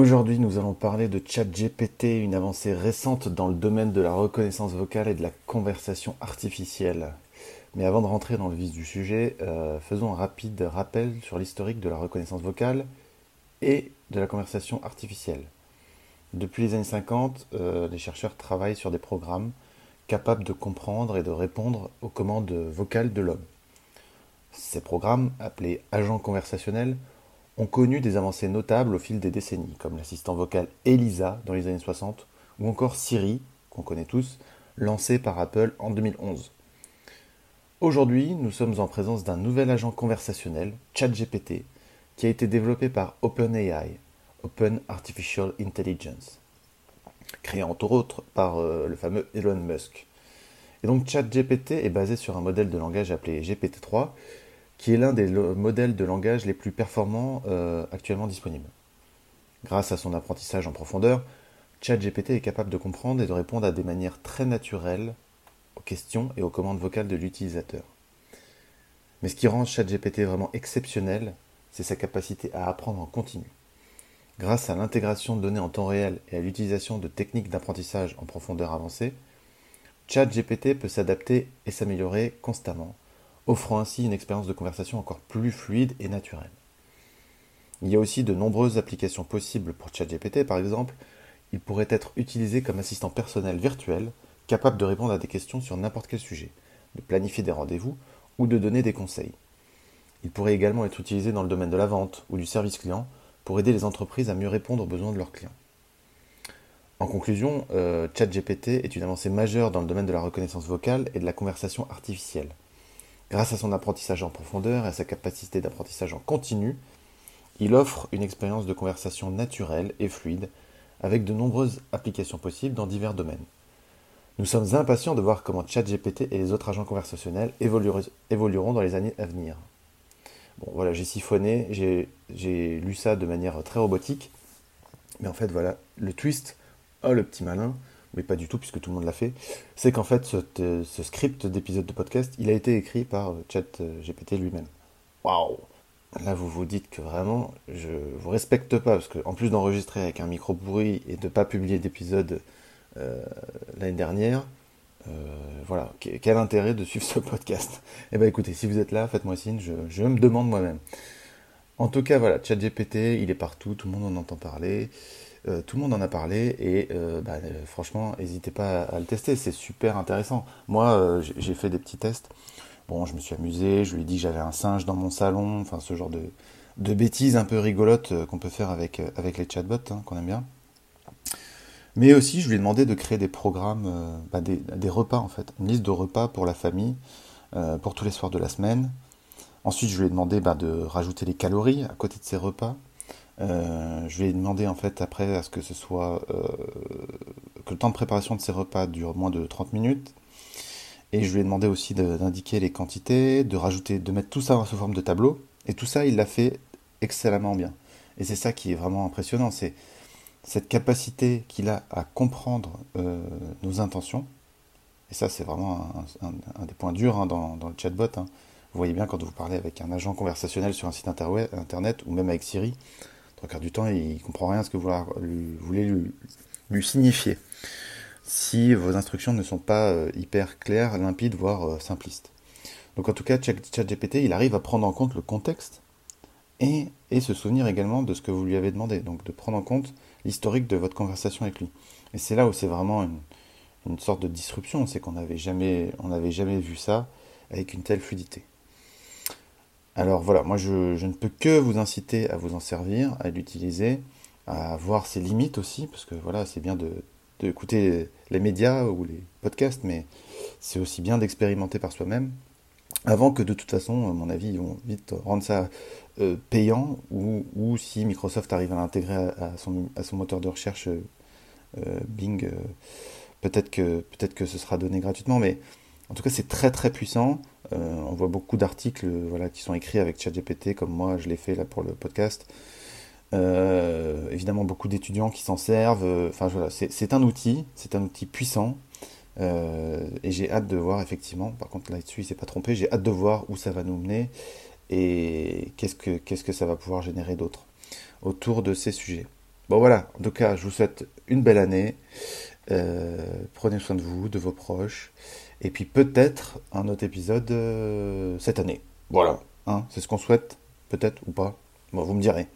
Aujourd'hui, nous allons parler de ChatGPT, une avancée récente dans le domaine de la reconnaissance vocale et de la conversation artificielle. Mais avant de rentrer dans le vif du sujet, euh, faisons un rapide rappel sur l'historique de la reconnaissance vocale et de la conversation artificielle. Depuis les années 50, euh, les chercheurs travaillent sur des programmes capables de comprendre et de répondre aux commandes vocales de l'homme. Ces programmes, appelés agents conversationnels, ont connu des avancées notables au fil des décennies, comme l'assistant vocal Elisa dans les années 60, ou encore Siri, qu'on connaît tous, lancé par Apple en 2011. Aujourd'hui, nous sommes en présence d'un nouvel agent conversationnel, ChatGPT, qui a été développé par OpenAI, Open Artificial Intelligence, créé entre autres par euh, le fameux Elon Musk. Et donc ChatGPT est basé sur un modèle de langage appelé GPT-3, qui est l'un des modèles de langage les plus performants euh, actuellement disponibles. Grâce à son apprentissage en profondeur, ChatGPT est capable de comprendre et de répondre à des manières très naturelles aux questions et aux commandes vocales de l'utilisateur. Mais ce qui rend ChatGPT vraiment exceptionnel, c'est sa capacité à apprendre en continu. Grâce à l'intégration de données en temps réel et à l'utilisation de techniques d'apprentissage en profondeur avancée, ChatGPT peut s'adapter et s'améliorer constamment offrant ainsi une expérience de conversation encore plus fluide et naturelle. Il y a aussi de nombreuses applications possibles pour ChatGPT, par exemple, il pourrait être utilisé comme assistant personnel virtuel, capable de répondre à des questions sur n'importe quel sujet, de planifier des rendez-vous ou de donner des conseils. Il pourrait également être utilisé dans le domaine de la vente ou du service client pour aider les entreprises à mieux répondre aux besoins de leurs clients. En conclusion, euh, ChatGPT est une avancée majeure dans le domaine de la reconnaissance vocale et de la conversation artificielle. Grâce à son apprentissage en profondeur et à sa capacité d'apprentissage en continu, il offre une expérience de conversation naturelle et fluide, avec de nombreuses applications possibles dans divers domaines. Nous sommes impatients de voir comment ChatGPT et les autres agents conversationnels évolueront dans les années à venir. Bon, voilà, j'ai siphonné, j'ai lu ça de manière très robotique, mais en fait, voilà, le twist, oh le petit malin, mais pas du tout puisque tout le monde l'a fait, c'est qu'en fait ce, script d'épisode de podcast, il a été écrit par euh, ChatGPT lui-même. Waouh Là vous vous dites que vraiment je vous respecte pas parce que en plus d'enregistrer avec un micro pourri et de pas publier d'épisode euh, l'année dernière, euh, voilà, quel intérêt de suivre ce podcast? Eh ben écoutez, si vous êtes là, faites-moi signe, je, je me demande moi-même. En tout cas, voilà, ChatGPT, il est partout, tout le monde en entend parler. Euh, tout le monde en a parlé et euh, bah, euh, franchement, n'hésitez pas à, le tester, c'est super intéressant. Moi, j'ai fait des petits tests. Bon, je me suis amusé, je lui ai dit que j'avais un singe dans mon salon, enfin ce genre de, de bêtises un peu rigolotes qu'on peut faire avec, avec les chatbots, hein, qu'on aime bien. Mais aussi, je lui ai demandé de créer des programmes, bah, des, repas en fait, une liste de repas pour la famille, pour tous les soirs de la semaine. Ensuite, je lui ai demandé bah, de rajouter les calories à côté de ces repas. Euh, je lui ai demandé en fait après à ce que ce soit euh, que le temps de préparation de ces repas dure moins de 30 minutes. Et je lui ai demandé aussi d'indiquer les quantités, de rajouter, de mettre tout ça sous forme de tableau. Et tout ça, il l'a fait excellemment bien. Et c'est ça qui est vraiment impressionnant, c'est cette capacité qu'il a à comprendre euh, nos intentions. Et ça, c'est vraiment un, des points durs hein, dans, le chatbot. Hein. Vous voyez bien quand vous parlez avec un agent conversationnel sur un site internet ou même avec Siri, trois quarts du temps, il comprend rien à ce que vous voulez lui, signifier. Si vos instructions ne sont pas euh, hyper claires, limpides, voire euh, simplistes. Donc en tout cas, ChatGPT, il arrive à prendre en compte le contexte et, se souvenir également de ce que vous lui avez demandé. Donc de prendre en compte l'historique de votre conversation avec lui. Et c'est là où c'est vraiment une, sorte de disruption, c'est qu'on n'avait jamais, on jamais vu ça avec une telle fluidité. Alors voilà, moi je, ne peux que vous inciter à vous en servir, à l'utiliser, à voir ses limites aussi, parce que voilà, c'est bien d'écouter les médias ou les podcasts, mais c'est aussi bien d'expérimenter par soi-même, avant que de toute façon, à mon avis, ils vont vite rendre ça euh, payant, ou, si Microsoft arrive à l'intégrer à, son, moteur de recherche euh, Bing, euh, peut-être que, peut que ce sera donné gratuitement, mais en tout cas c'est très très puissant. Euh, on voit beaucoup d'articles voilà, qui sont écrits avec ChatGPT, comme moi je l'ai fait là pour le podcast. Euh, évidemment, beaucoup d'étudiants qui s'en servent. Enfin voilà, c'est un outil, c'est un outil puissant. Euh, et j'ai hâte de voir effectivement, par contre là-dessus il s'est pas trompé, j'ai hâte de voir où ça va nous mener et qu'est-ce que, ça va pouvoir générer d'autre autour de ces sujets. Bon voilà, en tout cas, je vous souhaite une belle année. Euh, prenez soin de vous, de vos proches. Et puis peut-être un autre épisode euh, cette année. Voilà, hein, c'est ce qu'on souhaite, peut-être ou pas. Bon, vous me direz.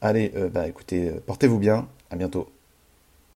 Allez, euh, bah écoutez, portez-vous bien. À bientôt.